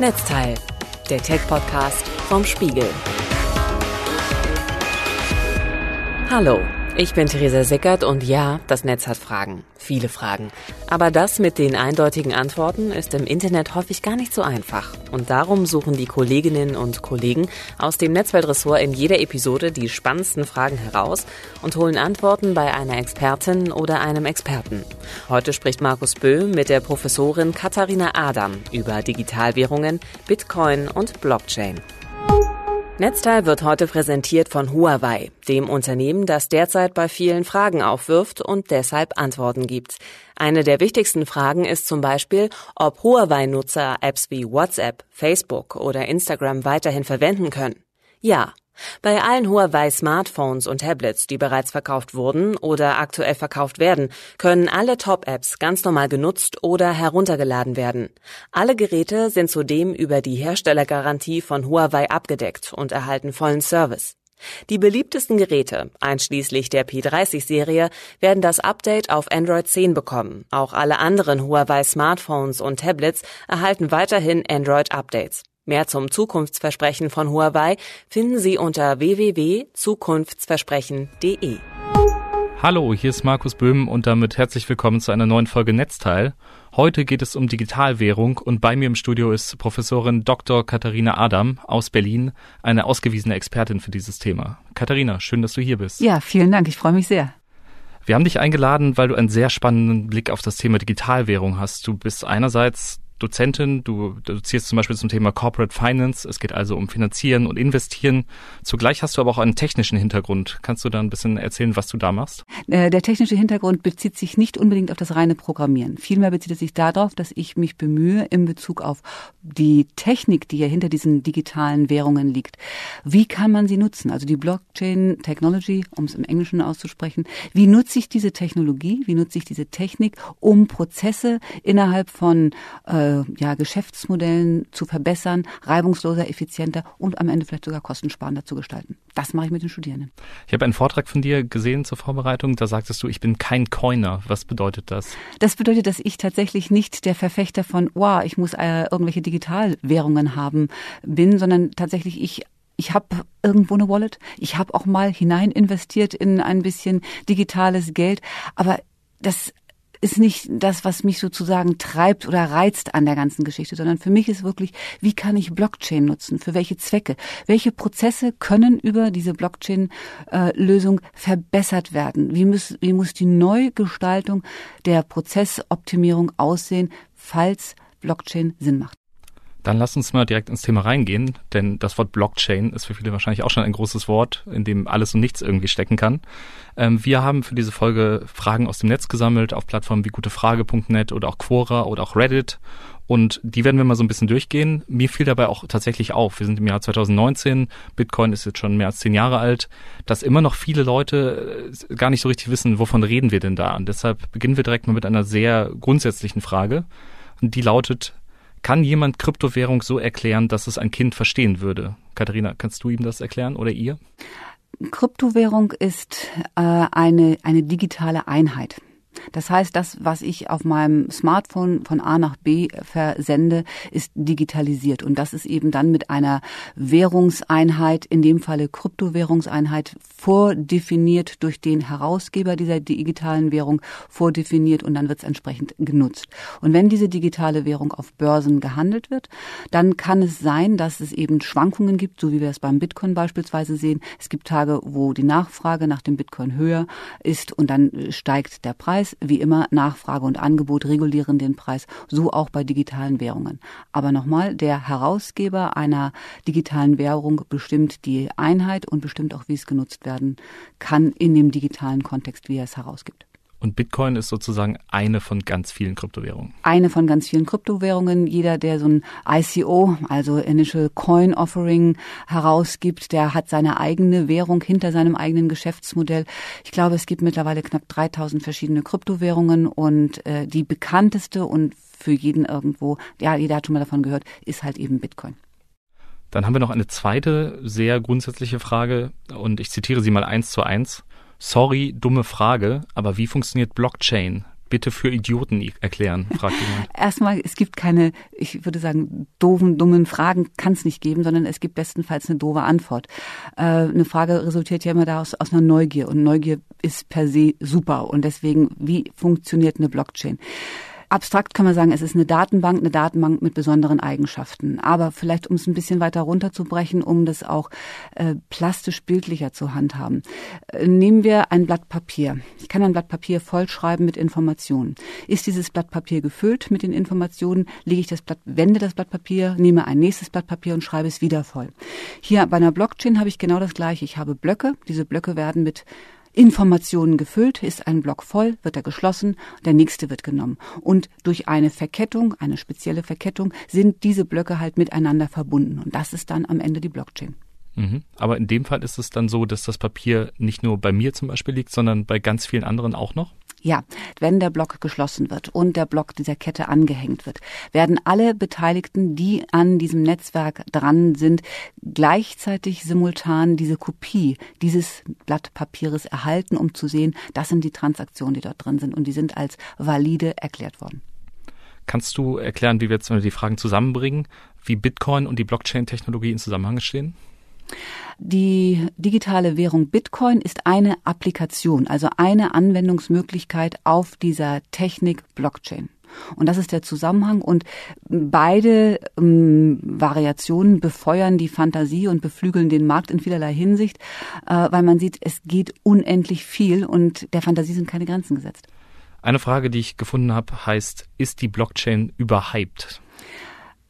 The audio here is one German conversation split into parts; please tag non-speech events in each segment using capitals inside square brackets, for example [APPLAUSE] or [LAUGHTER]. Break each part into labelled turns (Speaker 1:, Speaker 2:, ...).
Speaker 1: Netzteil, der Tech-Podcast vom Spiegel. Hallo, ich bin Theresa Sickert und ja, das Netz hat Fragen. Viele Fragen. Aber das mit den eindeutigen Antworten ist im Internet häufig gar nicht so einfach. Und darum suchen die Kolleginnen und Kollegen aus dem Netzweltressort in jeder Episode die spannendsten Fragen heraus und holen Antworten bei einer Expertin oder einem Experten. Heute spricht Markus Böhm mit der Professorin Katharina Adam über Digitalwährungen, Bitcoin und Blockchain. Netzteil wird heute präsentiert von Huawei, dem Unternehmen, das derzeit bei vielen Fragen aufwirft und deshalb Antworten gibt. Eine der wichtigsten Fragen ist zum Beispiel, ob Huawei-Nutzer Apps wie WhatsApp, Facebook oder Instagram weiterhin verwenden können. Ja, bei allen Huawei Smartphones und Tablets, die bereits verkauft wurden oder aktuell verkauft werden, können alle Top-Apps ganz normal genutzt oder heruntergeladen werden. Alle Geräte sind zudem über die Herstellergarantie von Huawei abgedeckt und erhalten vollen Service. Die beliebtesten Geräte, einschließlich der P30-Serie, werden das Update auf Android 10 bekommen. Auch alle anderen Huawei Smartphones und Tablets erhalten weiterhin Android-Updates. Mehr zum Zukunftsversprechen von Huawei finden Sie unter www.zukunftsversprechen.de.
Speaker 2: Hallo, hier ist Markus Böhm und damit herzlich willkommen zu einer neuen Folge Netzteil. Heute geht es um Digitalwährung und bei mir im Studio ist Professorin Dr. Katharina Adam aus Berlin, eine ausgewiesene Expertin für dieses Thema. Katharina, schön, dass du hier bist.
Speaker 3: Ja, vielen Dank, ich freue mich sehr.
Speaker 2: Wir haben dich eingeladen, weil du einen sehr spannenden Blick auf das Thema Digitalwährung hast. Du bist einerseits Dozentin. Du dozierst zum Beispiel zum Thema Corporate Finance. Es geht also um Finanzieren und Investieren. Zugleich hast du aber auch einen technischen Hintergrund. Kannst du da ein bisschen erzählen, was du da machst?
Speaker 3: Äh, der technische Hintergrund bezieht sich nicht unbedingt auf das reine Programmieren. Vielmehr bezieht es sich darauf, dass ich mich bemühe in Bezug auf die Technik, die ja hinter diesen digitalen Währungen liegt. Wie kann man sie nutzen? Also die Blockchain Technology, um es im Englischen auszusprechen. Wie nutze ich diese Technologie? Wie nutze ich diese Technik, um Prozesse innerhalb von äh, äh, ja, Geschäftsmodellen zu verbessern, reibungsloser, effizienter und am Ende vielleicht sogar kostensparender zu gestalten. Das mache ich mit den Studierenden.
Speaker 2: Ich habe einen Vortrag von dir gesehen zur Vorbereitung. Da sagtest du, ich bin kein Coiner. Was bedeutet das?
Speaker 3: Das bedeutet, dass ich tatsächlich nicht der Verfechter von, wow, ich muss äh, irgendwelche Digitalwährungen haben bin, sondern tatsächlich ich ich habe irgendwo eine Wallet. Ich habe auch mal hinein investiert in ein bisschen digitales Geld, aber das ist nicht das, was mich sozusagen treibt oder reizt an der ganzen Geschichte, sondern für mich ist wirklich, wie kann ich Blockchain nutzen? Für welche Zwecke? Welche Prozesse können über diese Blockchain-Lösung verbessert werden? Wie muss, wie muss die Neugestaltung der Prozessoptimierung aussehen, falls Blockchain Sinn macht?
Speaker 2: Dann lass uns mal direkt ins Thema reingehen, denn das Wort Blockchain ist für viele wahrscheinlich auch schon ein großes Wort, in dem alles und nichts irgendwie stecken kann. Ähm, wir haben für diese Folge Fragen aus dem Netz gesammelt auf Plattformen wie gutefrage.net oder auch Quora oder auch Reddit und die werden wir mal so ein bisschen durchgehen. Mir fiel dabei auch tatsächlich auf, wir sind im Jahr 2019, Bitcoin ist jetzt schon mehr als zehn Jahre alt, dass immer noch viele Leute äh, gar nicht so richtig wissen, wovon reden wir denn da. Und deshalb beginnen wir direkt mal mit einer sehr grundsätzlichen Frage. Und die lautet, kann jemand Kryptowährung so erklären, dass es ein Kind verstehen würde? Katharina, kannst du ihm das erklären oder ihr?
Speaker 3: Kryptowährung ist äh, eine, eine digitale Einheit. Das heißt, das, was ich auf meinem Smartphone von A nach B versende, ist digitalisiert. Und das ist eben dann mit einer Währungseinheit, in dem Falle Kryptowährungseinheit, vordefiniert durch den Herausgeber dieser digitalen Währung, vordefiniert und dann wird es entsprechend genutzt. Und wenn diese digitale Währung auf Börsen gehandelt wird, dann kann es sein, dass es eben Schwankungen gibt, so wie wir es beim Bitcoin beispielsweise sehen. Es gibt Tage, wo die Nachfrage nach dem Bitcoin höher ist und dann steigt der Preis. Preis. Wie immer, Nachfrage und Angebot regulieren den Preis, so auch bei digitalen Währungen. Aber nochmal, der Herausgeber einer digitalen Währung bestimmt die Einheit und bestimmt auch, wie es genutzt werden kann in dem digitalen Kontext, wie er es herausgibt.
Speaker 2: Und Bitcoin ist sozusagen eine von ganz vielen Kryptowährungen.
Speaker 3: Eine von ganz vielen Kryptowährungen. Jeder, der so ein ICO, also Initial Coin Offering herausgibt, der hat seine eigene Währung hinter seinem eigenen Geschäftsmodell. Ich glaube, es gibt mittlerweile knapp 3000 verschiedene Kryptowährungen und äh, die bekannteste und für jeden irgendwo, ja, jeder hat schon mal davon gehört, ist halt eben Bitcoin.
Speaker 2: Dann haben wir noch eine zweite sehr grundsätzliche Frage und ich zitiere sie mal eins zu eins. Sorry, dumme Frage, aber wie funktioniert Blockchain? bitte für Idioten erklären? fragt jemand. [LAUGHS]
Speaker 3: Erstmal, es gibt keine, ich würde sagen, doofen, dummen Fragen kann es nicht geben, sondern es gibt bestenfalls eine doofe Antwort. Äh, eine Frage resultiert ja immer daraus aus einer Neugier und Neugier ist per se super und deswegen, wie funktioniert eine Blockchain? Abstrakt kann man sagen, es ist eine Datenbank, eine Datenbank mit besonderen Eigenschaften. Aber vielleicht, um es ein bisschen weiter runterzubrechen, um das auch äh, plastisch bildlicher zu handhaben. Äh, nehmen wir ein Blatt Papier. Ich kann ein Blatt Papier vollschreiben mit Informationen. Ist dieses Blatt Papier gefüllt mit den Informationen, lege ich das Blatt, wende das Blatt Papier, nehme ein nächstes Blatt Papier und schreibe es wieder voll. Hier bei einer Blockchain habe ich genau das Gleiche. Ich habe Blöcke. Diese Blöcke werden mit Informationen gefüllt, ist ein Block voll, wird er geschlossen, der nächste wird genommen. Und durch eine Verkettung, eine spezielle Verkettung, sind diese Blöcke halt miteinander verbunden. Und das ist dann am Ende die Blockchain.
Speaker 2: Mhm. Aber in dem Fall ist es dann so, dass das Papier nicht nur bei mir zum Beispiel liegt, sondern bei ganz vielen anderen auch noch?
Speaker 3: Ja, wenn der Block geschlossen wird und der Block dieser Kette angehängt wird, werden alle Beteiligten, die an diesem Netzwerk dran sind, gleichzeitig simultan diese Kopie dieses Blatt Papieres erhalten, um zu sehen, das sind die Transaktionen, die dort drin sind und die sind als valide erklärt worden.
Speaker 2: Kannst du erklären, wie wir jetzt die Fragen zusammenbringen, wie Bitcoin und die Blockchain-Technologie in Zusammenhang stehen?
Speaker 3: Die digitale Währung Bitcoin ist eine Applikation, also eine Anwendungsmöglichkeit auf dieser Technik Blockchain. Und das ist der Zusammenhang. Und beide ähm, Variationen befeuern die Fantasie und beflügeln den Markt in vielerlei Hinsicht, äh, weil man sieht, es geht unendlich viel und der Fantasie sind keine Grenzen gesetzt.
Speaker 2: Eine Frage, die ich gefunden habe, heißt, ist die Blockchain überhyped?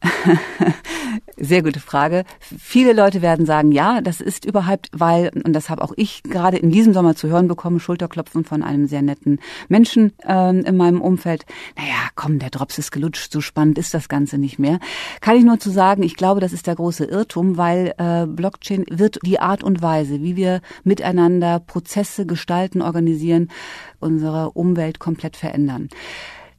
Speaker 2: [LAUGHS]
Speaker 3: Sehr gute Frage. Viele Leute werden sagen, ja, das ist überhaupt, weil, und das habe auch ich gerade in diesem Sommer zu hören bekommen, Schulterklopfen von einem sehr netten Menschen ähm, in meinem Umfeld. Naja, komm, der Drops ist gelutscht, so spannend ist das Ganze nicht mehr. Kann ich nur zu sagen, ich glaube, das ist der große Irrtum, weil äh, Blockchain wird die Art und Weise, wie wir miteinander Prozesse gestalten, organisieren, unsere Umwelt komplett verändern.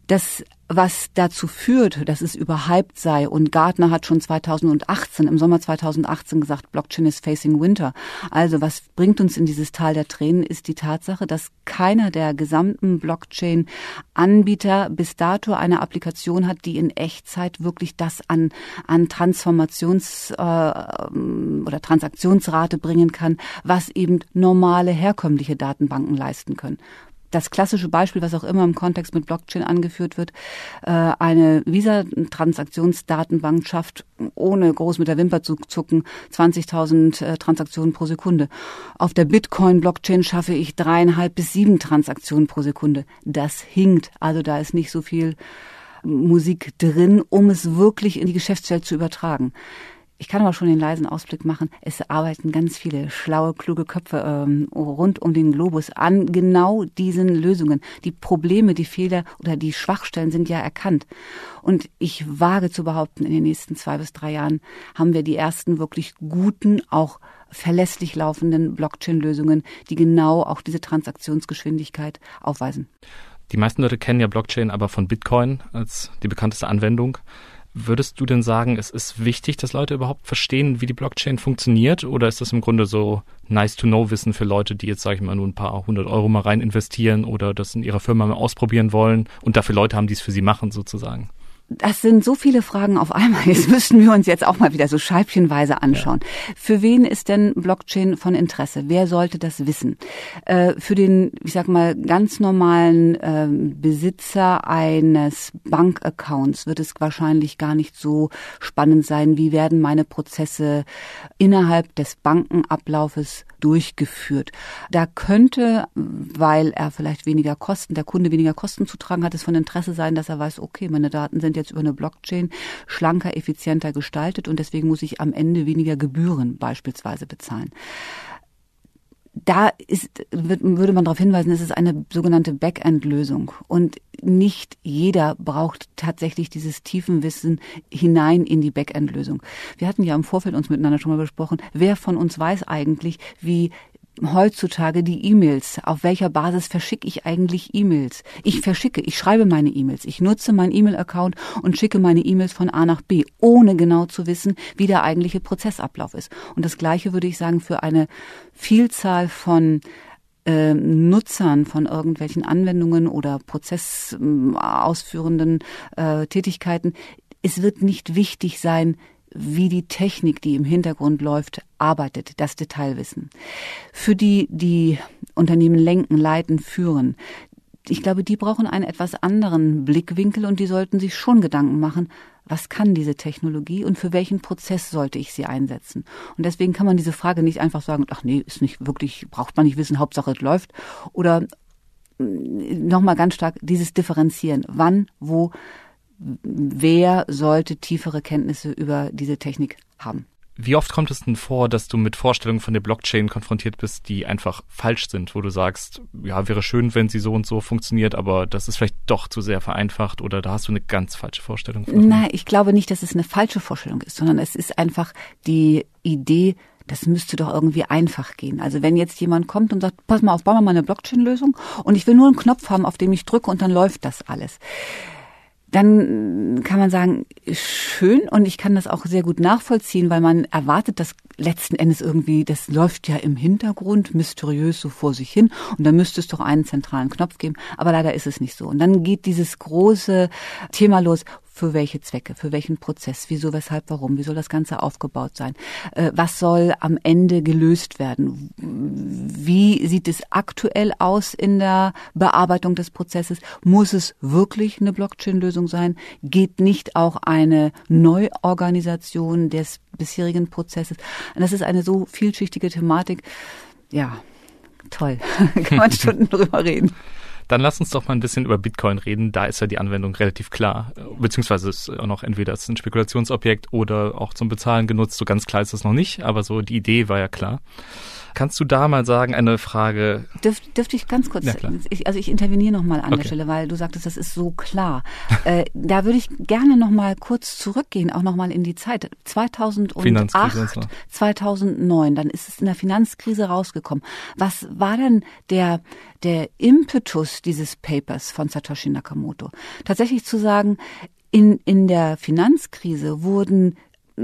Speaker 3: Das was dazu führt, dass es überhyped sei. Und Gartner hat schon 2018, im Sommer 2018 gesagt, Blockchain is facing winter. Also was bringt uns in dieses Tal der Tränen, ist die Tatsache, dass keiner der gesamten Blockchain-Anbieter bis dato eine Applikation hat, die in Echtzeit wirklich das an, an Transformations- äh, oder Transaktionsrate bringen kann, was eben normale herkömmliche Datenbanken leisten können das klassische Beispiel, was auch immer im Kontext mit Blockchain angeführt wird, äh, eine Visa-Transaktionsdatenbank schafft, ohne groß mit der Wimper zu zucken, 20.000 äh, Transaktionen pro Sekunde. Auf der Bitcoin-Blockchain schaffe ich dreieinhalb bis sieben Transaktionen pro Sekunde. Das hinkt. Also da ist nicht so viel Musik drin, um es wirklich in die Geschäftswelt zu übertragen. Ich kann aber schon den leisen Ausblick machen. Es arbeiten ganz viele schlaue, kluge Köpfe ähm, rund um den Globus an genau diesen Lösungen. Die Probleme, die Fehler oder die Schwachstellen sind ja erkannt. Und ich wage zu behaupten, in den nächsten zwei bis drei Jahren haben wir die ersten wirklich guten, auch verlässlich laufenden Blockchain-Lösungen, die genau auch diese Transaktionsgeschwindigkeit aufweisen.
Speaker 2: Die meisten Leute kennen ja Blockchain aber von Bitcoin als die bekannteste Anwendung. Würdest du denn sagen, es ist wichtig, dass Leute überhaupt verstehen, wie die Blockchain funktioniert? Oder ist das im Grunde so nice-to-know-Wissen für Leute, die jetzt, sage ich mal, nur ein paar hundert Euro mal rein investieren oder das in ihrer Firma mal ausprobieren wollen und dafür Leute haben, die es für sie machen, sozusagen?
Speaker 3: Das sind so viele Fragen auf einmal. [LAUGHS] Jetzt müssten wir uns jetzt auch mal wieder so scheibchenweise anschauen. Ja. Für wen ist denn Blockchain von Interesse? Wer sollte das wissen? Äh, für den, ich sag mal, ganz normalen äh, Besitzer eines Bankaccounts wird es wahrscheinlich gar nicht so spannend sein, wie werden meine Prozesse innerhalb des Bankenablaufes durchgeführt. Da könnte, weil er vielleicht weniger Kosten, der Kunde weniger Kosten zu tragen hat, es von Interesse sein, dass er weiß, okay, meine Daten sind jetzt über eine Blockchain schlanker, effizienter gestaltet und deswegen muss ich am Ende weniger Gebühren beispielsweise bezahlen da ist, würde man darauf hinweisen, es ist eine sogenannte Backend-Lösung. Und nicht jeder braucht tatsächlich dieses tiefen Wissen hinein in die Backend-Lösung. Wir hatten ja im Vorfeld uns miteinander schon mal besprochen, wer von uns weiß eigentlich, wie heutzutage die E-Mails. Auf welcher Basis verschicke ich eigentlich E-Mails? Ich verschicke, ich schreibe meine E-Mails. Ich nutze meinen E-Mail-Account und schicke meine E-Mails von A nach B, ohne genau zu wissen, wie der eigentliche Prozessablauf ist. Und das Gleiche würde ich sagen für eine Vielzahl von äh, Nutzern von irgendwelchen Anwendungen oder prozessausführenden äh, Tätigkeiten, es wird nicht wichtig sein, wie die Technik, die im Hintergrund läuft, arbeitet, das Detailwissen. Für die, die Unternehmen lenken, leiten, führen, ich glaube, die brauchen einen etwas anderen Blickwinkel und die sollten sich schon Gedanken machen, was kann diese Technologie und für welchen Prozess sollte ich sie einsetzen? Und deswegen kann man diese Frage nicht einfach sagen, ach nee, ist nicht wirklich, braucht man nicht wissen, Hauptsache es läuft. Oder mm, nochmal ganz stark dieses Differenzieren. Wann, wo, wer sollte tiefere Kenntnisse über diese Technik haben?
Speaker 2: Wie oft kommt es denn vor, dass du mit Vorstellungen von der Blockchain konfrontiert bist, die einfach falsch sind, wo du sagst, ja, wäre schön, wenn sie so und so funktioniert, aber das ist vielleicht doch zu sehr vereinfacht oder da hast du eine ganz falsche Vorstellung?
Speaker 3: Von? Nein, ich glaube nicht, dass es eine falsche Vorstellung ist, sondern es ist einfach die Idee, das müsste doch irgendwie einfach gehen. Also wenn jetzt jemand kommt und sagt, pass mal auf, bauen wir mal eine Blockchain-Lösung und ich will nur einen Knopf haben, auf dem ich drücke und dann läuft das alles dann kann man sagen, schön und ich kann das auch sehr gut nachvollziehen, weil man erwartet, dass letzten Endes irgendwie, das läuft ja im Hintergrund mysteriös so vor sich hin und da müsste es doch einen zentralen Knopf geben, aber leider ist es nicht so. Und dann geht dieses große Thema los, für welche Zwecke, für welchen Prozess, wieso, weshalb, warum, wie soll das Ganze aufgebaut sein, äh, was soll am Ende gelöst werden, wie sieht es aktuell aus in der Bearbeitung des Prozesses, muss es wirklich eine Blockchain-Lösung sein, geht nicht auch eine Neuorganisation des bisherigen Prozesses. Und das ist eine so vielschichtige Thematik, ja, toll, [LAUGHS] kann man [LAUGHS] Stunden drüber reden.
Speaker 2: Dann lass uns doch mal ein bisschen über Bitcoin reden. Da ist ja die Anwendung relativ klar. Beziehungsweise ist auch noch entweder als ein Spekulationsobjekt oder auch zum Bezahlen genutzt. So ganz klar ist das noch nicht, aber so die Idee war ja klar. Kannst du da mal sagen, eine Frage?
Speaker 3: Dürf, dürfte ich ganz kurz, ja, ich, also ich interveniere nochmal an okay. der Stelle, weil du sagtest, das ist so klar. [LAUGHS] äh, da würde ich gerne nochmal kurz zurückgehen, auch nochmal in die Zeit. 2008, 2009, dann ist es in der Finanzkrise rausgekommen. Was war denn der, der Impetus dieses Papers von Satoshi Nakamoto? Tatsächlich zu sagen, in, in der Finanzkrise wurden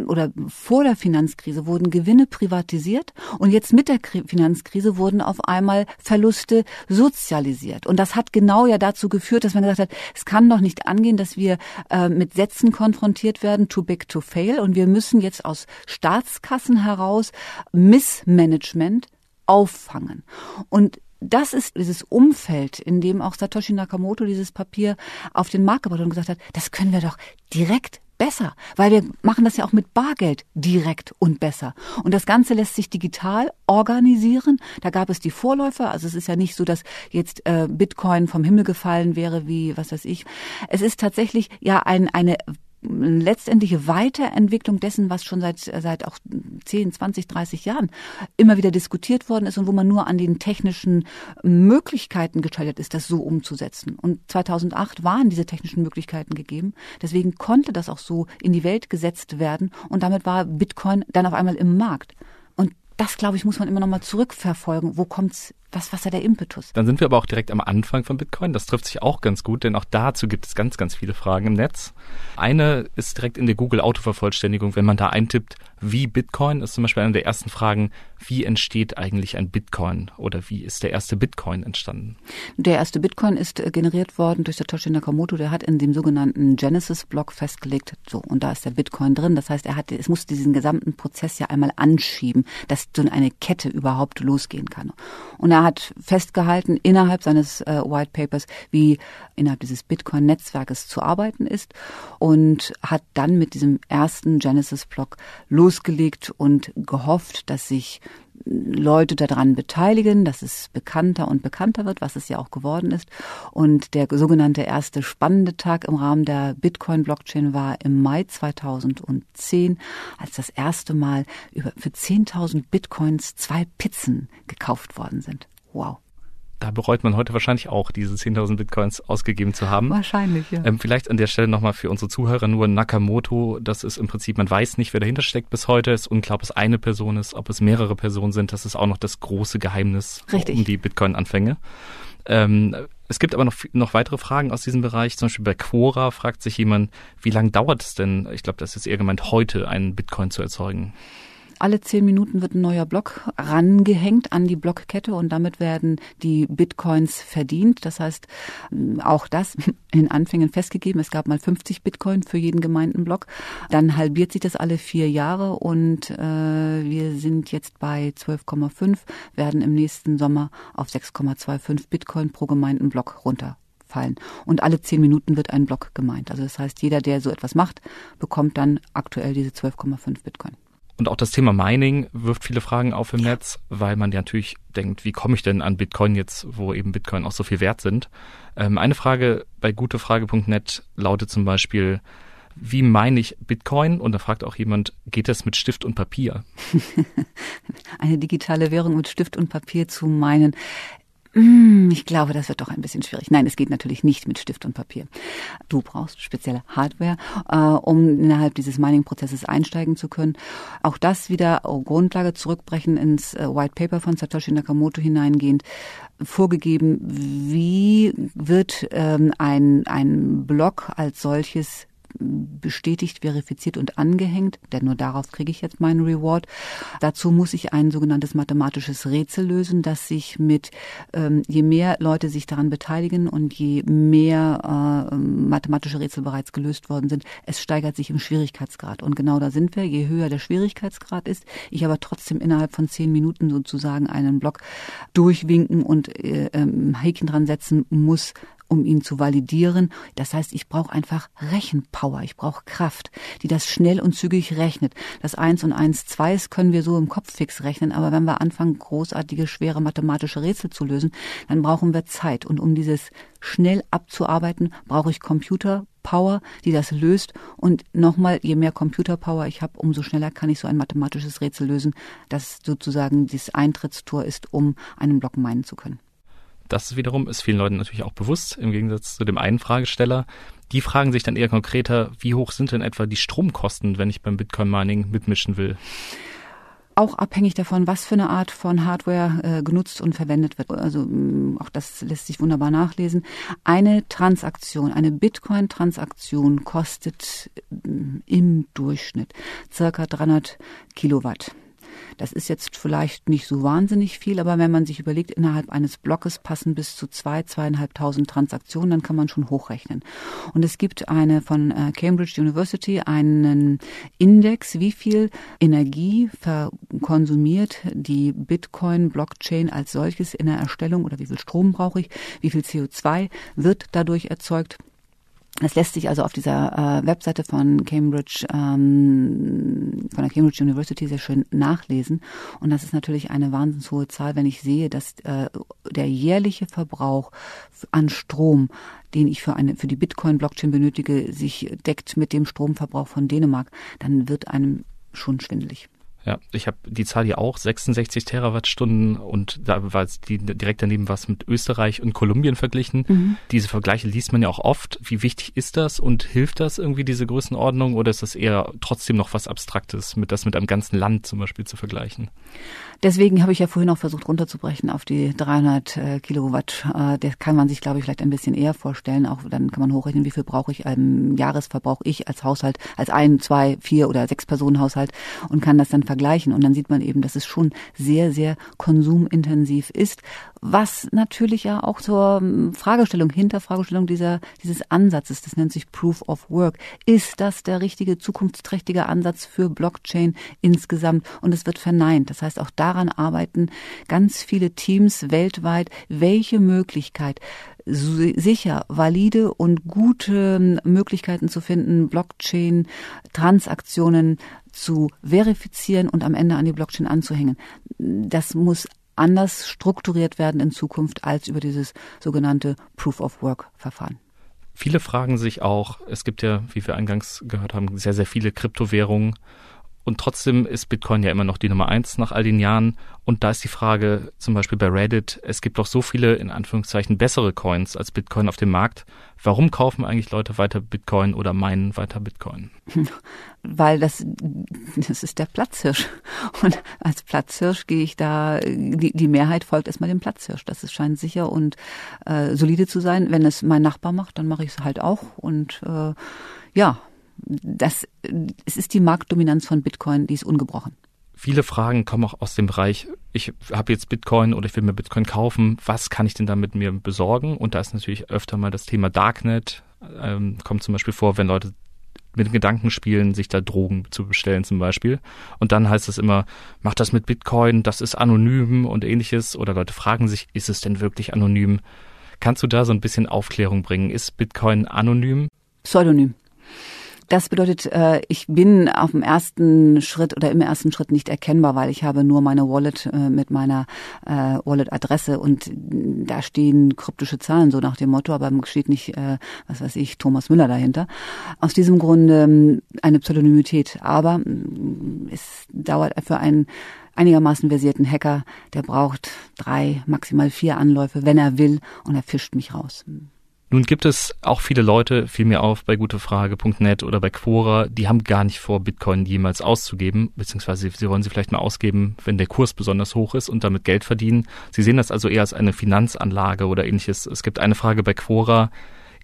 Speaker 3: oder vor der Finanzkrise wurden Gewinne privatisiert und jetzt mit der Finanzkrise wurden auf einmal Verluste sozialisiert. Und das hat genau ja dazu geführt, dass man gesagt hat, es kann doch nicht angehen, dass wir äh, mit Sätzen konfrontiert werden, too big to fail. Und wir müssen jetzt aus Staatskassen heraus Missmanagement auffangen. Und das ist dieses Umfeld, in dem auch Satoshi Nakamoto dieses Papier auf den Markt gebracht hat und gesagt hat, das können wir doch direkt besser, weil wir machen das ja auch mit Bargeld direkt und besser. Und das Ganze lässt sich digital organisieren. Da gab es die Vorläufer. Also es ist ja nicht so, dass jetzt äh, Bitcoin vom Himmel gefallen wäre, wie was weiß ich. Es ist tatsächlich ja ein, eine letztendliche Weiterentwicklung dessen, was schon seit, seit auch 10, 20, 30 Jahren immer wieder diskutiert worden ist und wo man nur an den technischen Möglichkeiten gescheitert ist, das so umzusetzen. Und 2008 waren diese technischen Möglichkeiten gegeben. Deswegen konnte das auch so in die Welt gesetzt werden und damit war Bitcoin dann auf einmal im Markt. Und das, glaube ich, muss man immer noch mal zurückverfolgen. Wo kommt's was, was ist der Impetus?
Speaker 2: Dann sind wir aber auch direkt am Anfang von Bitcoin. Das trifft sich auch ganz gut, denn auch dazu gibt es ganz, ganz viele Fragen im Netz. Eine ist direkt in der Google Autovervollständigung. Wenn man da eintippt, wie Bitcoin, ist zum Beispiel eine der ersten Fragen, wie entsteht eigentlich ein Bitcoin oder wie ist der erste Bitcoin entstanden?
Speaker 3: Der erste Bitcoin ist äh, generiert worden durch Satoshi Nakamoto. Der hat in dem sogenannten Genesis-Block festgelegt, so, und da ist der Bitcoin drin. Das heißt, er hat, es muss diesen gesamten Prozess ja einmal anschieben, dass so eine Kette überhaupt losgehen kann. Und er hat festgehalten innerhalb seines äh, White Papers, wie innerhalb dieses Bitcoin-Netzwerkes zu arbeiten ist und hat dann mit diesem ersten Genesis-Block losgelegt und gehofft, dass sich Leute daran beteiligen, dass es bekannter und bekannter wird, was es ja auch geworden ist. Und der sogenannte erste spannende Tag im Rahmen der Bitcoin-Blockchain war im Mai 2010, als das erste Mal über, für 10.000 Bitcoins zwei Pizzen gekauft worden sind. Wow.
Speaker 2: Da bereut man heute wahrscheinlich auch, diese 10.000 Bitcoins ausgegeben zu haben.
Speaker 3: Wahrscheinlich, ja.
Speaker 2: Ähm, vielleicht an der Stelle nochmal für unsere Zuhörer nur Nakamoto. Das ist im Prinzip, man weiß nicht, wer dahinter steckt bis heute. Es ist unklar, ob es eine Person ist, ob es mehrere Personen sind. Das ist auch noch das große Geheimnis
Speaker 3: Richtig.
Speaker 2: um die Bitcoin-Anfänge. Ähm, es gibt aber noch, noch weitere Fragen aus diesem Bereich. Zum Beispiel bei Quora fragt sich jemand, wie lange dauert es denn, ich glaube, das ist eher gemeint, heute einen Bitcoin zu erzeugen?
Speaker 3: Alle zehn Minuten wird ein neuer Block rangehängt an die Blockkette und damit werden die Bitcoins verdient. Das heißt, auch das [LAUGHS] in Anfängen festgegeben. Es gab mal 50 Bitcoin für jeden gemeinten Block. Dann halbiert sich das alle vier Jahre und äh, wir sind jetzt bei 12,5, werden im nächsten Sommer auf 6,25 Bitcoin pro gemeinten Block runter fallen. Und alle zehn Minuten wird ein Block gemeint. Also das heißt, jeder, der so etwas macht, bekommt dann aktuell diese 12,5 Bitcoin.
Speaker 2: Und auch das Thema Mining wirft viele Fragen auf im Netz, weil man ja natürlich denkt, wie komme ich denn an Bitcoin jetzt, wo eben Bitcoin auch so viel wert sind. Ähm, eine Frage bei gutefrage.net lautet zum Beispiel, wie meine ich Bitcoin? Und da fragt auch jemand, geht das mit Stift und Papier? [LAUGHS]
Speaker 3: Eine digitale Währung mit Stift und Papier zu meinen. Hm, ich glaube, das wird doch ein bisschen schwierig. Nein, es geht natürlich nicht mit Stift und Papier. Du brauchst spezielle Hardware, äh, um innerhalb dieses Mining-Prozesses einsteigen zu können. Auch das wieder oh, Grundlage zurückbrechen ins äh, White Paper von Satoshi Nakamoto hineingehend vorgegeben, wie wird ähm, ein, ein Block als solches bestätigt, verifiziert und angehängt, denn nur darauf kriege ich jetzt meinen Reward. Dazu muss ich ein sogenanntes mathematisches Rätsel lösen, das sich mit, ähm, je mehr Leute sich daran beteiligen und je mehr äh, mathematische Rätsel bereits gelöst worden sind, es steigert sich im Schwierigkeitsgrad. Und genau da sind wir. Je höher der Schwierigkeitsgrad ist, ich aber trotzdem innerhalb von zehn Minuten sozusagen einen Block durchwinken und äh, ähm, Häkchen dran setzen muss, um ihn zu validieren. Das heißt, ich brauche einfach Rechenpower, ich brauche Kraft, die das schnell und zügig rechnet. Das Eins und Eins, Zweis können wir so im Kopf fix rechnen, aber wenn wir anfangen, großartige, schwere mathematische Rätsel zu lösen, dann brauchen wir Zeit. Und um dieses schnell abzuarbeiten, brauche ich Computerpower, die das löst. Und nochmal, je mehr Computerpower ich habe, umso schneller kann ich so ein mathematisches Rätsel lösen, das sozusagen das Eintrittstor ist, um einen Block meinen zu können.
Speaker 2: Das wiederum ist vielen Leuten natürlich auch bewusst, im Gegensatz zu dem einen Fragesteller. Die fragen sich dann eher konkreter, wie hoch sind denn etwa die Stromkosten, wenn ich beim Bitcoin-Mining mitmischen will?
Speaker 3: auch abhängig davon, was für eine Art von Hardware äh, genutzt und verwendet wird. Also mm, auch das lässt sich wunderbar nachlesen. Eine Transaktion, eine Bitcoin-Transaktion kostet mm, im Durchschnitt circa 300 Kilowatt. Das ist jetzt vielleicht nicht so wahnsinnig viel, aber wenn man sich überlegt, innerhalb eines Blockes passen bis zu zwei, zweieinhalbtausend Transaktionen, dann kann man schon hochrechnen. Und es gibt eine von äh, Cambridge University einen Index, wie viel Energie verkonsumiert die Bitcoin-Blockchain als solches in der Erstellung oder wie viel Strom brauche ich, wie viel CO2 wird dadurch erzeugt. Das lässt sich also auf dieser äh, Webseite von Cambridge, ähm, von der Cambridge University sehr schön nachlesen. Und das ist natürlich eine wahnsinnig hohe Zahl, wenn ich sehe, dass äh, der jährliche Verbrauch an Strom, den ich für eine für die Bitcoin-Blockchain benötige, sich deckt mit dem Stromverbrauch von Dänemark, dann wird einem schon schwindelig.
Speaker 2: Ja, ich habe die Zahl hier auch, 66 Terawattstunden und da war die direkt daneben was mit Österreich und Kolumbien verglichen. Mhm. Diese Vergleiche liest man ja auch oft. Wie wichtig ist das und hilft das irgendwie diese Größenordnung oder ist das eher trotzdem noch was Abstraktes, mit das mit einem ganzen Land zum Beispiel zu vergleichen?
Speaker 3: Deswegen habe ich ja vorhin auch versucht runterzubrechen auf die 300 äh, Kilowatt. Äh, das kann man sich, glaube ich, vielleicht ein bisschen eher vorstellen. Auch dann kann man hochrechnen, wie viel brauche ich im Jahresverbrauch ich als Haushalt, als ein, zwei, vier oder sechs Personen Haushalt und kann das dann vergleichen. Und dann sieht man eben, dass es schon sehr, sehr konsumintensiv ist was natürlich ja auch zur ähm, Fragestellung, Hinterfragestellung dieser, dieses Ansatzes, das nennt sich Proof of Work. Ist das der richtige, zukunftsträchtige Ansatz für Blockchain insgesamt? Und es wird verneint. Das heißt, auch daran arbeiten ganz viele Teams weltweit, welche Möglichkeit sicher, valide und gute ähm, Möglichkeiten zu finden, Blockchain-Transaktionen zu verifizieren und am Ende an die Blockchain anzuhängen. Das muss anders strukturiert werden in Zukunft als über dieses sogenannte Proof of Work Verfahren.
Speaker 2: Viele fragen sich auch, es gibt ja, wie wir eingangs gehört haben, sehr, sehr viele Kryptowährungen. Und trotzdem ist Bitcoin ja immer noch die Nummer eins nach all den Jahren. Und da ist die Frage, zum Beispiel bei Reddit, es gibt doch so viele, in Anführungszeichen, bessere Coins als Bitcoin auf dem Markt. Warum kaufen eigentlich Leute weiter Bitcoin oder meinen weiter Bitcoin? [LAUGHS]
Speaker 3: Weil das, das ist der Platzhirsch. Und als Platzhirsch gehe ich da, die, die Mehrheit folgt erstmal dem Platzhirsch. Das ist, scheint sicher und äh, solide zu sein. Wenn es mein Nachbar macht, dann mache ich es halt auch. Und äh, ja, das, es ist die Marktdominanz von Bitcoin, die ist ungebrochen.
Speaker 2: Viele Fragen kommen auch aus dem Bereich, ich habe jetzt Bitcoin oder ich will mir Bitcoin kaufen, was kann ich denn da mit mir besorgen? Und da ist natürlich öfter mal das Thema Darknet, ähm, kommt zum Beispiel vor, wenn Leute mit Gedanken spielen, sich da Drogen zu bestellen zum Beispiel. Und dann heißt es immer, mach das mit Bitcoin, das ist anonym und ähnliches. Oder Leute fragen sich, ist es denn wirklich anonym? Kannst du da so ein bisschen Aufklärung bringen? Ist Bitcoin anonym?
Speaker 3: Pseudonym. Das bedeutet, äh, ich bin auf dem ersten Schritt oder im ersten Schritt nicht erkennbar, weil ich habe nur meine Wallet äh, mit meiner äh, Wallet-Adresse und da stehen kryptische Zahlen, so nach dem Motto, aber steht nicht, was weiß ich, Thomas Müller dahinter. Aus diesem Grunde ähm, eine Pseudonymität. Aber mm, es dauert für einen einigermaßen versierten Hacker, der braucht drei, maximal vier Anläufe, wenn er will, und er fischt mich raus.
Speaker 2: Nun gibt es auch viele Leute, fiel mir auf bei gutefrage.net oder bei Quora, die haben gar nicht vor, Bitcoin jemals auszugeben, beziehungsweise sie wollen sie vielleicht mal ausgeben, wenn der Kurs besonders hoch ist und damit Geld verdienen. Sie sehen das also eher als eine Finanzanlage oder ähnliches. Es gibt eine Frage bei Quora,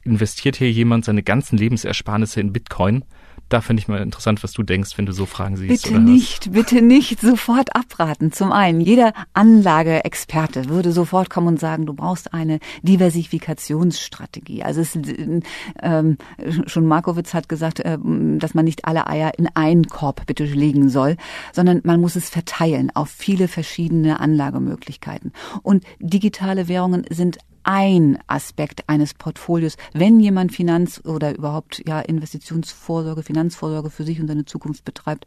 Speaker 2: investiert hier jemand seine ganzen Lebensersparnisse in Bitcoin? Da finde ich mal interessant, was du denkst, wenn du so Fragen siehst.
Speaker 3: Bitte nicht, bitte nicht sofort abraten. Zum einen, jeder Anlageexperte würde sofort kommen und sagen, du brauchst eine Diversifikationsstrategie. Also es, ähm, schon Markowitz hat gesagt, äh, dass man nicht alle Eier in einen Korb bitte legen soll, sondern man muss es verteilen auf viele verschiedene Anlagemöglichkeiten. Und digitale Währungen sind ein Aspekt eines Portfolios. Wenn jemand Finanz- oder überhaupt ja Investitionsvorsorge, Finanzvorsorge für sich und seine Zukunft betreibt,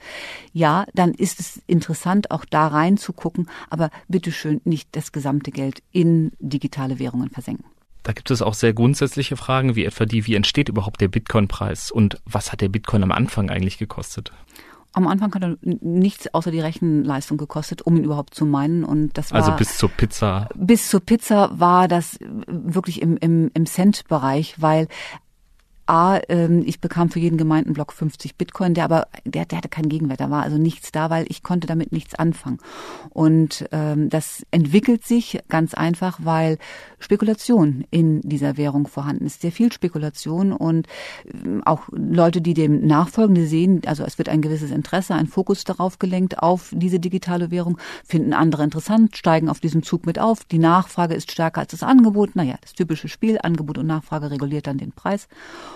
Speaker 3: ja, dann ist es interessant, auch da reinzugucken, aber bitteschön nicht das gesamte Geld in digitale Währungen versenken.
Speaker 2: Da gibt es auch sehr grundsätzliche Fragen, wie etwa die, wie entsteht überhaupt der Bitcoin-Preis und was hat der Bitcoin am Anfang eigentlich gekostet?
Speaker 3: Am Anfang hat er nichts außer die Rechenleistung gekostet, um ihn überhaupt zu meinen. Und das
Speaker 2: also
Speaker 3: war.
Speaker 2: Also bis zur Pizza.
Speaker 3: Bis zur Pizza war das wirklich im, im, im Cent-Bereich, weil A, ähm, ich bekam für jeden Gemeindenblock 50 Bitcoin, der aber, der, der hatte keinen Gegenwert, da war also nichts da, weil ich konnte damit nichts anfangen. Und ähm, das entwickelt sich ganz einfach, weil Spekulation in dieser Währung vorhanden ist. Sehr viel Spekulation und ähm, auch Leute, die dem nachfolgen, die sehen, also es wird ein gewisses Interesse, ein Fokus darauf gelenkt, auf diese digitale Währung, finden andere interessant, steigen auf diesen Zug mit auf. Die Nachfrage ist stärker als das Angebot. Naja, das typische Spiel, Angebot und Nachfrage reguliert dann den Preis.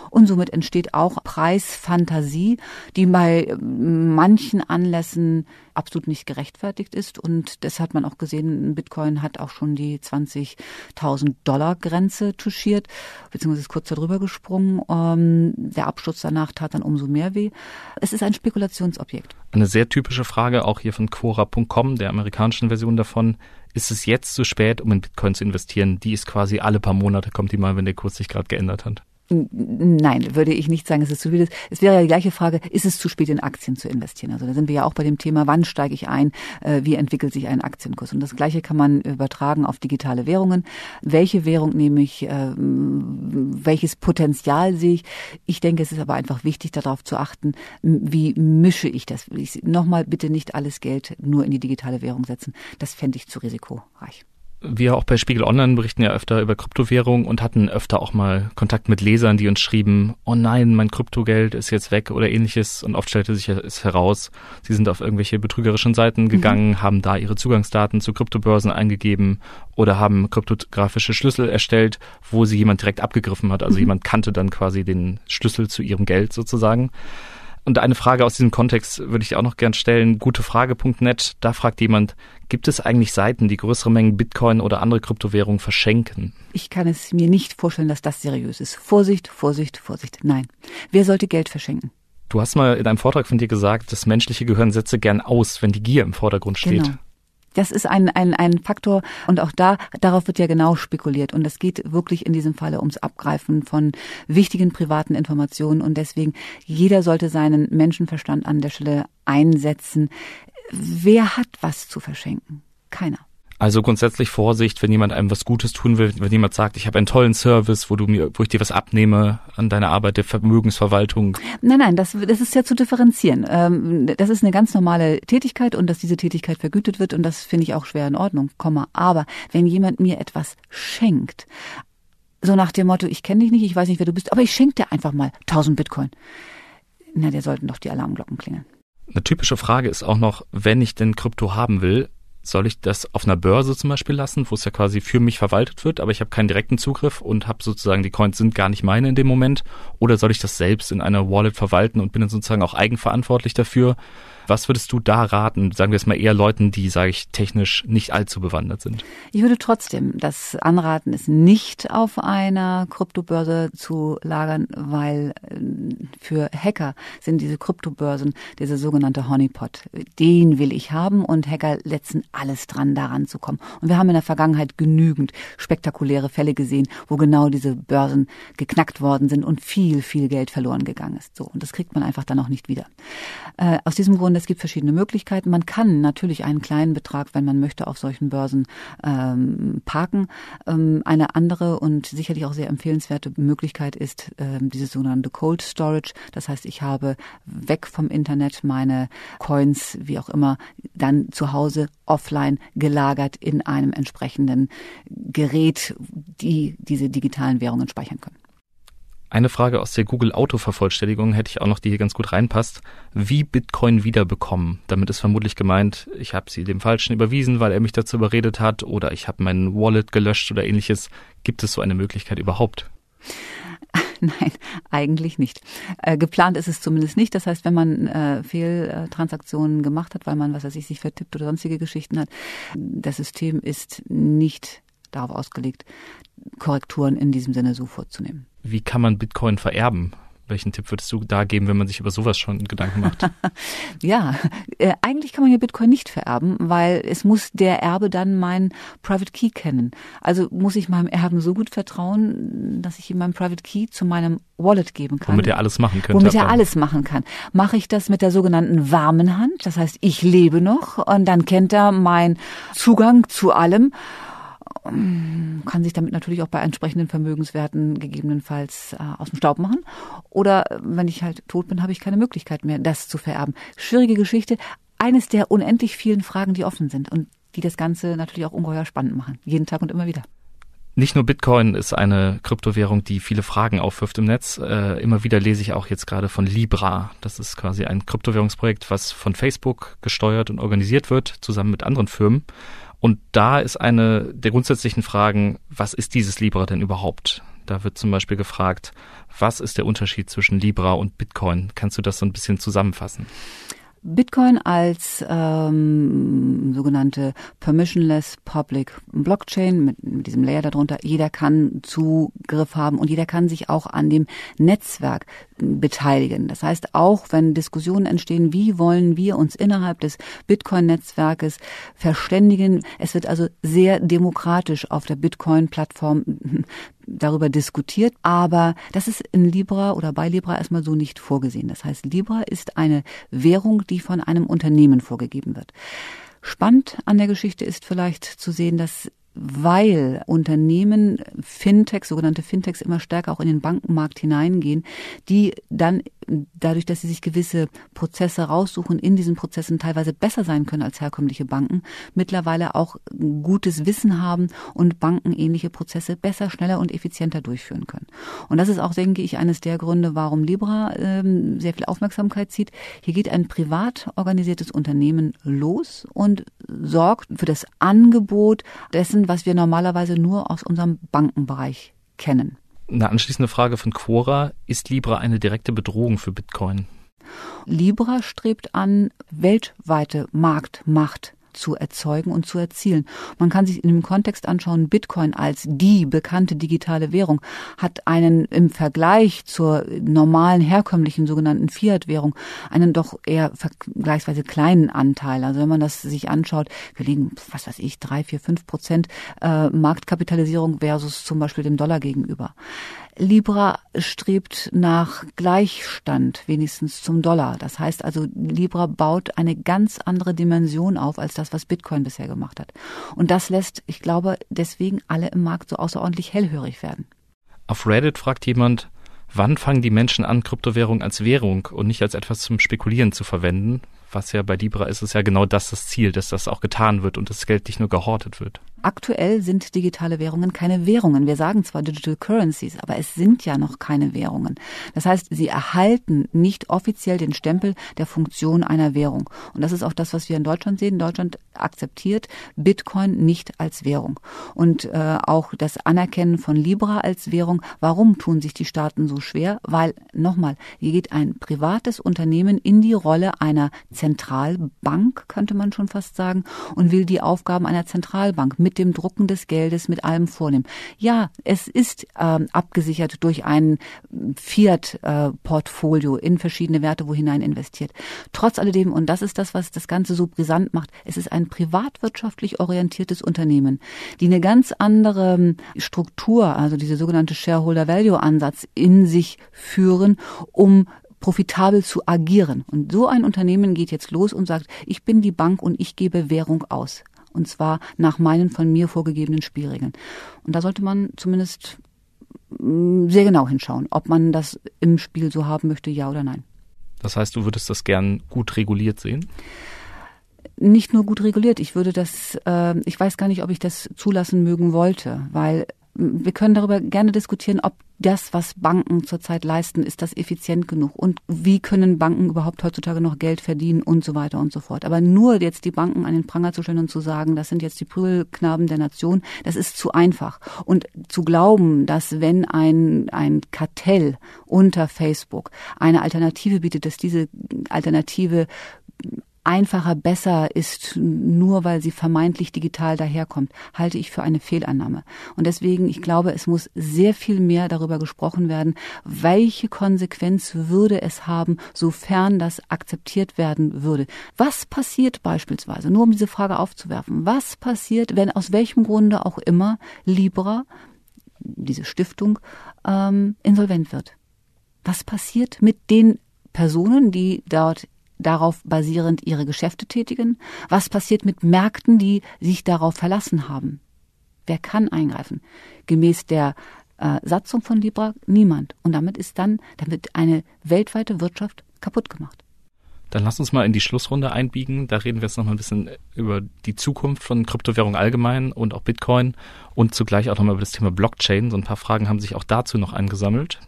Speaker 3: Und somit entsteht auch Preisfantasie, die bei ähm, manchen Anlässen absolut nicht gerechtfertigt ist. Und das hat man auch gesehen, Bitcoin hat auch schon die 20.000 Dollar Grenze touchiert, beziehungsweise ist kurz darüber gesprungen. Ähm, der Absturz danach tat dann umso mehr weh. Es ist ein Spekulationsobjekt.
Speaker 2: Eine sehr typische Frage auch hier von Quora.com, der amerikanischen Version davon. Ist es jetzt zu spät, um in Bitcoin zu investieren? Die ist quasi alle paar Monate, kommt die mal, wenn der Kurs sich gerade geändert hat.
Speaker 3: Nein, würde ich nicht sagen, es ist zu viel. Es wäre ja die gleiche Frage, ist es zu spät in Aktien zu investieren? Also da sind wir ja auch bei dem Thema, wann steige ich ein, äh, wie entwickelt sich ein Aktienkurs? Und das Gleiche kann man übertragen auf digitale Währungen. Welche Währung nehme ich? Ähm, welches Potenzial sehe ich? Ich denke, es ist aber einfach wichtig, darauf zu achten, wie mische ich das? Nochmal bitte nicht alles Geld nur in die digitale Währung setzen. Das fände ich zu risikoreich
Speaker 2: wir auch bei Spiegel Online berichten ja öfter über Kryptowährungen und hatten öfter auch mal Kontakt mit Lesern, die uns schrieben, oh nein, mein Kryptogeld ist jetzt weg oder ähnliches. Und oft stellte sich es heraus, sie sind auf irgendwelche betrügerischen Seiten mhm. gegangen, mhm. haben da ihre Zugangsdaten zu Kryptobörsen eingegeben oder haben kryptografische Schlüssel erstellt, wo sie jemand direkt abgegriffen hat. Also mhm. jemand kannte dann quasi den Schlüssel zu ihrem Geld sozusagen. Und eine Frage aus diesem Kontext würde ich auch noch gern stellen. Gutefrage.net, da fragt jemand, gibt es eigentlich Seiten, die größere Mengen Bitcoin oder andere Kryptowährungen verschenken?
Speaker 3: Ich kann es mir nicht vorstellen, dass das seriös ist. Vorsicht, Vorsicht, Vorsicht. Nein. Wer sollte Geld verschenken?
Speaker 2: Du hast mal in einem Vortrag von dir gesagt, das menschliche Gehirn setze gern aus, wenn die Gier im Vordergrund steht.
Speaker 3: Genau. Das ist ein, ein, ein Faktor und auch da, darauf wird ja genau spekuliert und es geht wirklich in diesem Falle ums Abgreifen von wichtigen privaten Informationen und deswegen jeder sollte seinen Menschenverstand an der Stelle einsetzen. Wer hat was zu verschenken? Keiner.
Speaker 2: Also grundsätzlich Vorsicht, wenn jemand einem was Gutes tun will, wenn jemand sagt, ich habe einen tollen Service, wo du mir, wo ich dir was abnehme an deiner Arbeit der Vermögensverwaltung.
Speaker 3: Nein, nein, das, das ist ja zu differenzieren. Ähm, das ist eine ganz normale Tätigkeit und dass diese Tätigkeit vergütet wird und das finde ich auch schwer in Ordnung, Komma. Aber wenn jemand mir etwas schenkt, so nach dem Motto, ich kenne dich nicht, ich weiß nicht, wer du bist, aber ich schenke dir einfach mal 1000 Bitcoin. Na, der sollten doch die Alarmglocken klingeln.
Speaker 2: Eine typische Frage ist auch noch, wenn ich denn Krypto haben will, soll ich das auf einer Börse zum Beispiel lassen, wo es ja quasi für mich verwaltet wird, aber ich habe keinen direkten Zugriff und habe sozusagen die Coins sind gar nicht meine in dem Moment? Oder soll ich das selbst in einer Wallet verwalten und bin dann sozusagen auch eigenverantwortlich dafür? Was würdest du da raten, sagen wir es mal eher Leuten, die, sage ich, technisch nicht allzu bewandert sind?
Speaker 3: Ich würde trotzdem das anraten, es nicht auf einer Kryptobörse zu lagern, weil äh, für Hacker sind diese Kryptobörsen dieser sogenannte Honeypot. Den will ich haben und Hacker letzten alles dran, daran zu kommen. Und wir haben in der Vergangenheit genügend spektakuläre Fälle gesehen, wo genau diese Börsen geknackt worden sind und viel, viel Geld verloren gegangen ist. So. Und das kriegt man einfach dann auch nicht wieder. Äh, aus diesem Grund es gibt verschiedene Möglichkeiten. Man kann natürlich einen kleinen Betrag, wenn man möchte, auf solchen Börsen ähm, parken. Ähm, eine andere und sicherlich auch sehr empfehlenswerte Möglichkeit ist ähm, dieses sogenannte Cold Storage. Das heißt, ich habe weg vom Internet meine Coins, wie auch immer, dann zu Hause offline gelagert in einem entsprechenden Gerät, die diese digitalen Währungen speichern können.
Speaker 2: Eine Frage aus der Google Autovervollständigung hätte ich auch noch, die hier ganz gut reinpasst. Wie Bitcoin wiederbekommen? Damit ist vermutlich gemeint, ich habe sie dem Falschen überwiesen, weil er mich dazu überredet hat, oder ich habe mein Wallet gelöscht oder ähnliches. Gibt es so eine Möglichkeit überhaupt? [LAUGHS]
Speaker 3: Nein, eigentlich nicht. Äh, geplant ist es zumindest nicht. Das heißt, wenn man äh, Fehltransaktionen gemacht hat, weil man, was weiß ich, sich vertippt oder sonstige Geschichten hat, das System ist nicht darauf ausgelegt, Korrekturen in diesem Sinne so vorzunehmen
Speaker 2: wie kann man Bitcoin vererben? Welchen Tipp würdest du da geben, wenn man sich über sowas schon Gedanken macht? [LAUGHS]
Speaker 3: ja, äh, eigentlich kann man ja Bitcoin nicht vererben, weil es muss der Erbe dann meinen Private Key kennen. Also muss ich meinem Erben so gut vertrauen, dass ich ihm meinen Private Key zu meinem Wallet geben kann.
Speaker 2: Womit er alles machen könnte.
Speaker 3: Womit er alles machen kann. Mache ich das mit der sogenannten warmen Hand, das heißt, ich lebe noch und dann kennt er meinen Zugang zu allem kann sich damit natürlich auch bei entsprechenden Vermögenswerten gegebenenfalls äh, aus dem Staub machen. Oder wenn ich halt tot bin, habe ich keine Möglichkeit mehr, das zu vererben. Schwierige Geschichte. Eines der unendlich vielen Fragen, die offen sind und die das Ganze natürlich auch ungeheuer spannend machen. Jeden Tag und immer wieder.
Speaker 2: Nicht nur Bitcoin ist eine Kryptowährung, die viele Fragen aufwirft im Netz. Äh, immer wieder lese ich auch jetzt gerade von Libra. Das ist quasi ein Kryptowährungsprojekt, was von Facebook gesteuert und organisiert wird, zusammen mit anderen Firmen. Und da ist eine der grundsätzlichen Fragen, was ist dieses Libra denn überhaupt? Da wird zum Beispiel gefragt, was ist der Unterschied zwischen Libra und Bitcoin? Kannst du das so ein bisschen zusammenfassen?
Speaker 3: Bitcoin als ähm, sogenannte permissionless public Blockchain mit, mit diesem Layer darunter. Jeder kann Zugriff haben und jeder kann sich auch an dem Netzwerk beteiligen. Das heißt, auch wenn Diskussionen entstehen, wie wollen wir uns innerhalb des Bitcoin-Netzwerkes verständigen, es wird also sehr demokratisch auf der Bitcoin-Plattform darüber diskutiert, aber das ist in Libra oder bei Libra erstmal so nicht vorgesehen. Das heißt, Libra ist eine Währung, die von einem Unternehmen vorgegeben wird. Spannend an der Geschichte ist vielleicht zu sehen, dass weil Unternehmen, Fintechs, sogenannte Fintechs immer stärker auch in den Bankenmarkt hineingehen, die dann dadurch, dass sie sich gewisse Prozesse raussuchen, in diesen Prozessen teilweise besser sein können als herkömmliche Banken, mittlerweile auch gutes Wissen haben und Banken ähnliche Prozesse besser, schneller und effizienter durchführen können. Und das ist auch, denke ich, eines der Gründe, warum Libra ähm, sehr viel Aufmerksamkeit zieht. Hier geht ein privat organisiertes Unternehmen los und sorgt für das Angebot dessen, was wir normalerweise nur aus unserem Bankenbereich kennen.
Speaker 2: Eine anschließende Frage von Quora. Ist Libra eine direkte Bedrohung für Bitcoin?
Speaker 3: Libra strebt an weltweite Marktmacht zu erzeugen und zu erzielen. Man kann sich in dem Kontext anschauen, Bitcoin als die bekannte digitale Währung hat einen im Vergleich zur normalen herkömmlichen sogenannten Fiat-Währung einen doch eher vergleichsweise kleinen Anteil. Also wenn man das sich anschaut, wir liegen, was weiß ich, drei, vier, fünf Prozent äh, Marktkapitalisierung versus zum Beispiel dem Dollar gegenüber. Libra strebt nach Gleichstand, wenigstens zum Dollar. Das heißt also, Libra baut eine ganz andere Dimension auf als das, was Bitcoin bisher gemacht hat. Und das lässt, ich glaube, deswegen alle im Markt so außerordentlich hellhörig werden.
Speaker 2: Auf Reddit fragt jemand, wann fangen die Menschen an, Kryptowährung als Währung und nicht als etwas zum Spekulieren zu verwenden? was ja bei Libra ist, ist ja genau das das Ziel, dass das auch getan wird und das Geld nicht nur gehortet wird.
Speaker 3: Aktuell sind digitale Währungen keine Währungen. Wir sagen zwar Digital Currencies, aber es sind ja noch keine Währungen. Das heißt, sie erhalten nicht offiziell den Stempel der Funktion einer Währung. Und das ist auch das, was wir in Deutschland sehen. Deutschland akzeptiert Bitcoin nicht als Währung. Und äh, auch das Anerkennen von Libra als Währung. Warum tun sich die Staaten so schwer? Weil, nochmal, hier geht ein privates Unternehmen in die Rolle einer Zentralbank, könnte man schon fast sagen, und will die Aufgaben einer Zentralbank mit dem Drucken des Geldes, mit allem vornehmen. Ja, es ist ähm, abgesichert durch ein Fiat-Portfolio in verschiedene Werte, wo hinein investiert. Trotz alledem, und das ist das, was das Ganze so brisant macht, es ist ein privatwirtschaftlich orientiertes Unternehmen, die eine ganz andere ähm, Struktur, also diese sogenannte Shareholder Value Ansatz in sich führen, um profitabel zu agieren. Und so ein Unternehmen geht jetzt los und sagt, ich bin die Bank und ich gebe Währung aus und zwar nach meinen von mir vorgegebenen Spielregeln. Und da sollte man zumindest mm, sehr genau hinschauen, ob man das im Spiel so haben möchte, ja oder nein.
Speaker 2: Das heißt, du würdest das gern gut reguliert sehen?
Speaker 3: Nicht nur gut reguliert. Ich würde das, äh, ich weiß gar nicht, ob ich das zulassen mögen wollte, weil wir können darüber gerne diskutieren, ob das, was Banken zurzeit leisten, ist das effizient genug und wie können Banken überhaupt heutzutage noch Geld verdienen und so weiter und so fort. Aber nur jetzt die Banken an den Pranger zu stellen und zu sagen, das sind jetzt die Prügelknaben der Nation, das ist zu einfach. Und zu glauben, dass wenn ein, ein Kartell unter Facebook eine Alternative bietet, dass diese Alternative einfacher, besser ist, nur weil sie vermeintlich digital daherkommt, halte ich für eine Fehlannahme. Und deswegen, ich glaube, es muss sehr viel mehr darüber gesprochen werden, welche Konsequenz würde es haben, sofern das akzeptiert werden würde. Was passiert beispielsweise, nur um diese Frage aufzuwerfen, was passiert, wenn aus welchem Grunde auch immer Libra, diese Stiftung, ähm, insolvent wird? Was passiert mit den Personen, die dort darauf basierend ihre Geschäfte tätigen? Was passiert mit Märkten, die sich darauf verlassen haben? Wer kann eingreifen? Gemäß der äh, Satzung von Libra niemand. Und damit ist dann, damit eine weltweite Wirtschaft kaputt gemacht.
Speaker 2: Dann lass uns mal in die Schlussrunde einbiegen. Da reden wir jetzt noch mal ein bisschen über die Zukunft von Kryptowährung allgemein und auch Bitcoin und zugleich auch noch mal über das Thema Blockchain. So ein paar Fragen haben sich auch dazu noch angesammelt.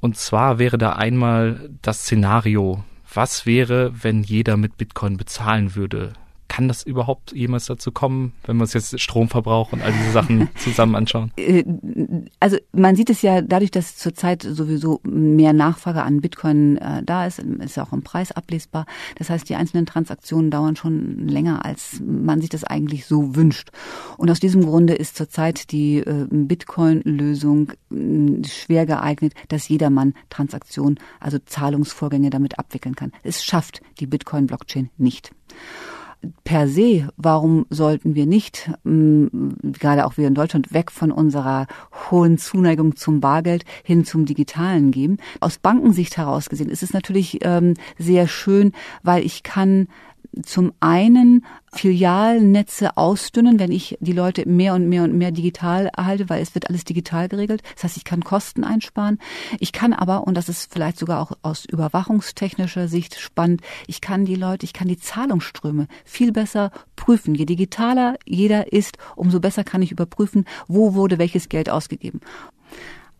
Speaker 2: Und zwar wäre da einmal das Szenario, was wäre, wenn jeder mit Bitcoin bezahlen würde? Kann das überhaupt jemals dazu kommen, wenn wir uns jetzt Stromverbrauch und all diese Sachen [LAUGHS] zusammen anschauen? Äh,
Speaker 3: also man sieht es ja dadurch, dass zurzeit sowieso mehr Nachfrage an Bitcoin äh, da ist, ist auch im Preis ablesbar. Das heißt, die einzelnen Transaktionen dauern schon länger, als man sich das eigentlich so wünscht. Und aus diesem Grunde ist zurzeit die äh, Bitcoin-Lösung äh, schwer geeignet, dass jedermann Transaktionen, also Zahlungsvorgänge damit abwickeln kann. Es schafft die Bitcoin-Blockchain nicht per se, warum sollten wir nicht, mh, gerade auch wir in Deutschland, weg von unserer hohen Zuneigung zum Bargeld hin zum Digitalen gehen? Aus Bankensicht heraus gesehen ist es natürlich ähm, sehr schön, weil ich kann zum einen Filialnetze ausdünnen, wenn ich die Leute mehr und mehr und mehr digital erhalte, weil es wird alles digital geregelt. Das heißt, ich kann Kosten einsparen. Ich kann aber, und das ist vielleicht sogar auch aus überwachungstechnischer Sicht spannend, ich kann die Leute, ich kann die Zahlungsströme viel besser prüfen. Je digitaler jeder ist, umso besser kann ich überprüfen, wo wurde welches Geld ausgegeben.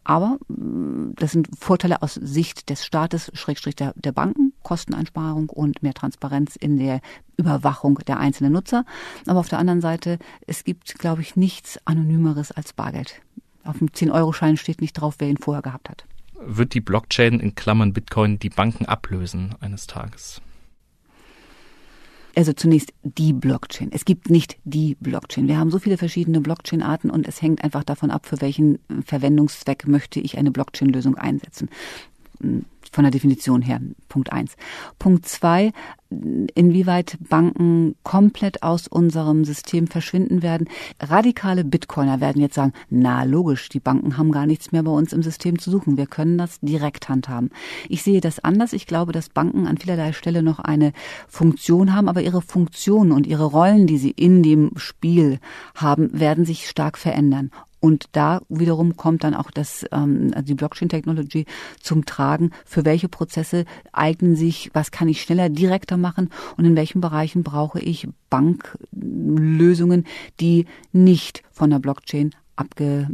Speaker 3: Aber mm, das sind Vorteile aus Sicht des Staates, Schrägstrich der, der Banken, Kosteneinsparung und mehr Transparenz in der Überwachung der einzelnen Nutzer. Aber auf der anderen Seite, es gibt, glaube ich, nichts Anonymeres als Bargeld. Auf dem 10-Euro-Schein steht nicht drauf, wer ihn vorher gehabt hat.
Speaker 2: Wird die Blockchain in Klammern Bitcoin die Banken ablösen eines Tages?
Speaker 3: Also zunächst die Blockchain. Es gibt nicht die Blockchain. Wir haben so viele verschiedene Blockchain-Arten und es hängt einfach davon ab, für welchen Verwendungszweck möchte ich eine Blockchain-Lösung einsetzen von der Definition her. Punkt eins. Punkt zwei, inwieweit Banken komplett aus unserem System verschwinden werden. Radikale Bitcoiner werden jetzt sagen, na logisch, die Banken haben gar nichts mehr bei uns im System zu suchen. Wir können das direkt handhaben. Ich sehe das anders. Ich glaube, dass Banken an vielerlei Stelle noch eine Funktion haben, aber ihre Funktionen und ihre Rollen, die sie in dem Spiel haben, werden sich stark verändern Und da wiederum kommt dann auch das, ähm, die Blockchain-Technology zum Tragen. Für welche Prozesse eignen sich, was kann ich schneller, direkter machen und in welchen Bereichen brauche ich Banklösungen, die nicht von der Blockchain abge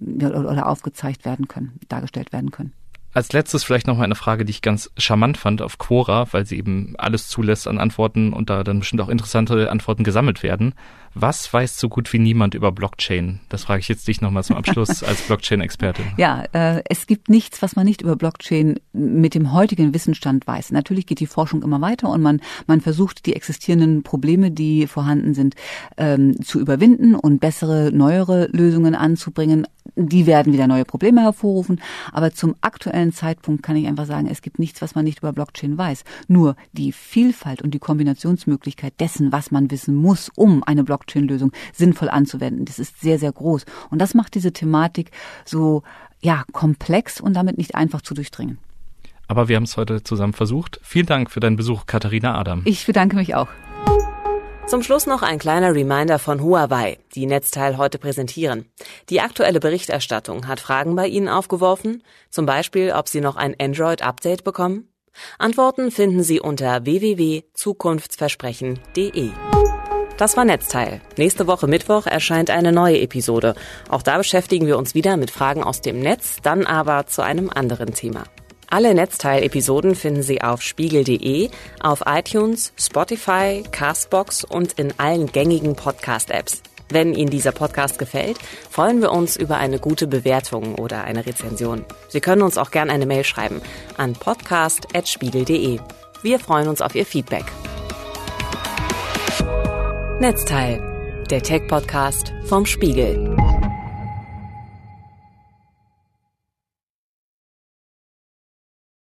Speaker 3: oder aufgezeigt werden können, dargestellt werden können.
Speaker 2: Als letztes vielleicht noch mal eine Frage, die ich ganz charmant fand auf Quora, weil sie eben alles zulässt an Antworten und da dann bestimmt auch interessante Antworten gesammelt werden. Was weiß so gut wie niemand über Blockchain? Das frage ich jetzt dich nochmal zum Abschluss [LAUGHS] als Blockchain-Expertin.
Speaker 3: Ja, äh, es gibt nichts, was man nicht über Blockchain mit dem heutigen Wissensstand weiß. Natürlich geht die Forschung immer weiter und man, man versucht, die existierenden Probleme, die vorhanden sind, ähm, zu überwinden und bessere, neuere Lösungen anzubringen. Die werden wieder neue Probleme hervorrufen. Aber zum aktuellen Zeitpunkt kann ich einfach sagen, es gibt nichts, was man nicht über Blockchain weiß. Nur die Vielfalt und die Kombinationsmöglichkeit dessen, was man wissen muss, um eine Blockchain Blockchain-Lösung sinnvoll anzuwenden. Das ist sehr, sehr groß. Und das macht diese Thematik so, ja, komplex und damit nicht einfach zu durchdringen.
Speaker 2: Aber wir haben es heute zusammen versucht. Vielen Dank für deinen Besuch, Katharina Adam.
Speaker 3: Ich bedanke mich auch.
Speaker 1: Zum Schluss noch ein kleiner Reminder von Huawei, die Netzteil heute präsentieren. Die aktuelle Berichterstattung hat Fragen bei Ihnen aufgeworfen, zum Beispiel, ob Sie noch ein Android-Update bekommen. Antworten finden Sie unter www.zukunftsversprechen.de. Das war Netzteil. Nächste Woche Mittwoch erscheint eine neue Episode. Auch da beschäftigen wir uns wieder mit Fragen aus dem Netz, dann aber zu einem anderen Thema. Alle Netzteil-Episoden finden Sie auf spiegel.de, auf iTunes, Spotify, Castbox und in allen gängigen Podcast-Apps. Wenn Ihnen dieser Podcast gefällt, freuen wir uns über eine gute Bewertung oder eine Rezension. Sie können uns auch gerne eine Mail schreiben an podcast.spiegel.de. Wir freuen uns auf Ihr Feedback. Netzteil, der Tech-Podcast vom Spiegel.